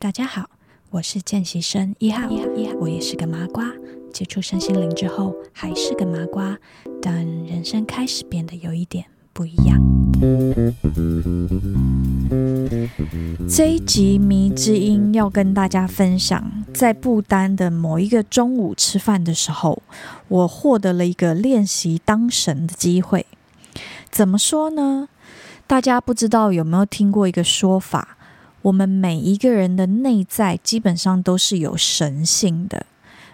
大家好，我是见习生一号，我也是个麻瓜。接触身心灵之后，还是个麻瓜，但人生开始变得有一点不一样。这一集谜之音要跟大家分享，在不丹的某一个中午吃饭的时候，我获得了一个练习当神的机会。怎么说呢？大家不知道有没有听过一个说法？我们每一个人的内在基本上都是有神性的，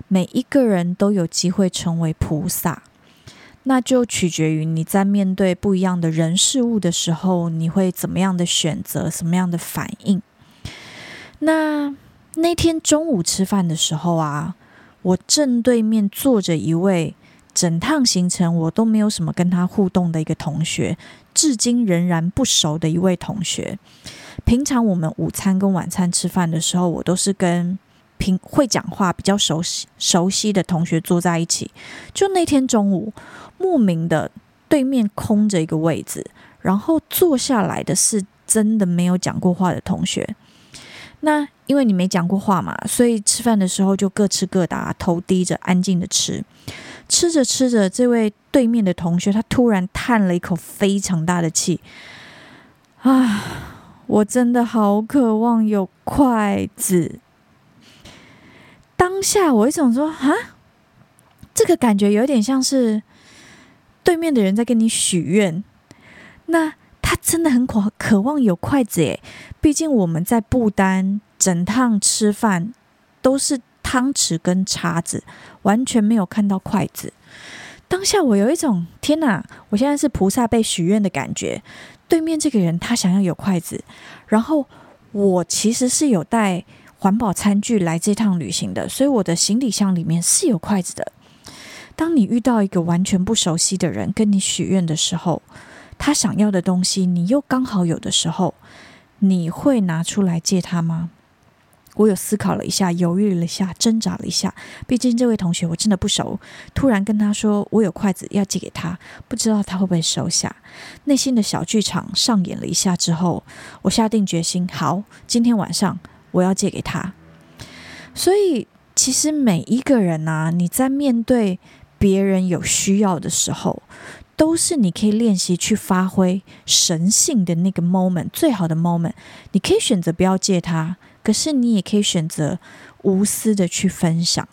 每一个人都有机会成为菩萨。那就取决于你在面对不一样的人事物的时候，你会怎么样的选择，什么样的反应。那那天中午吃饭的时候啊，我正对面坐着一位。整趟行程我都没有什么跟他互动的一个同学，至今仍然不熟的一位同学。平常我们午餐跟晚餐吃饭的时候，我都是跟平会讲话、比较熟悉熟悉的同学坐在一起。就那天中午，莫名的对面空着一个位置，然后坐下来的是真的没有讲过话的同学。那因为你没讲过话嘛，所以吃饭的时候就各吃各的，头低着，安静的吃。吃着吃着，这位对面的同学他突然叹了一口非常大的气，啊！我真的好渴望有筷子。当下我一想说，啊，这个感觉有点像是对面的人在跟你许愿。那他真的很渴渴望有筷子诶，毕竟我们在不丹整趟吃饭都是。汤匙跟叉子完全没有看到筷子，当下我有一种天哪！我现在是菩萨被许愿的感觉。对面这个人他想要有筷子，然后我其实是有带环保餐具来这趟旅行的，所以我的行李箱里面是有筷子的。当你遇到一个完全不熟悉的人跟你许愿的时候，他想要的东西你又刚好有的时候，你会拿出来借他吗？我有思考了一下，犹豫了一下，挣扎了一下。毕竟这位同学我真的不熟，突然跟他说我有筷子要借给他，不知道他会不会收下。内心的小剧场上演了一下之后，我下定决心，好，今天晚上我要借给他。所以，其实每一个人啊，你在面对别人有需要的时候，都是你可以练习去发挥神性的那个 moment，最好的 moment。你可以选择不要借他。可是你也可以选择无私的去分享。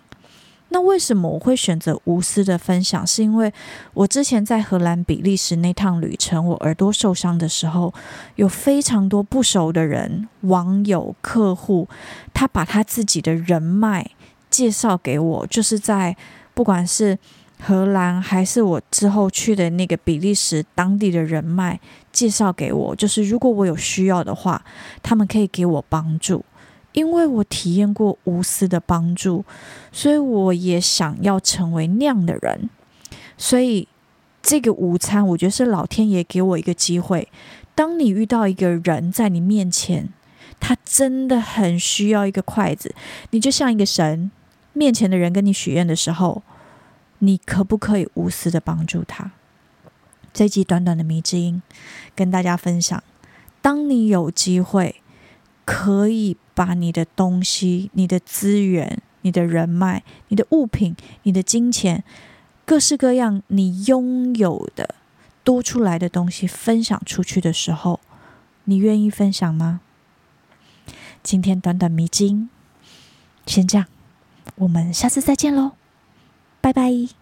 那为什么我会选择无私的分享？是因为我之前在荷兰、比利时那趟旅程，我耳朵受伤的时候，有非常多不熟的人、网友、客户，他把他自己的人脉介绍给我，就是在不管是荷兰还是我之后去的那个比利时当地的人脉介绍给我，就是如果我有需要的话，他们可以给我帮助。因为我体验过无私的帮助，所以我也想要成为那样的人。所以这个午餐，我觉得是老天爷给我一个机会。当你遇到一个人在你面前，他真的很需要一个筷子，你就像一个神面前的人跟你许愿的时候，你可不可以无私的帮助他？这集短短的迷之音，跟大家分享：当你有机会。可以把你的东西、你的资源、你的人脉、你的物品、你的金钱，各式各样你拥有的多出来的东西分享出去的时候，你愿意分享吗？今天短短迷津，先这样，我们下次再见喽，拜拜。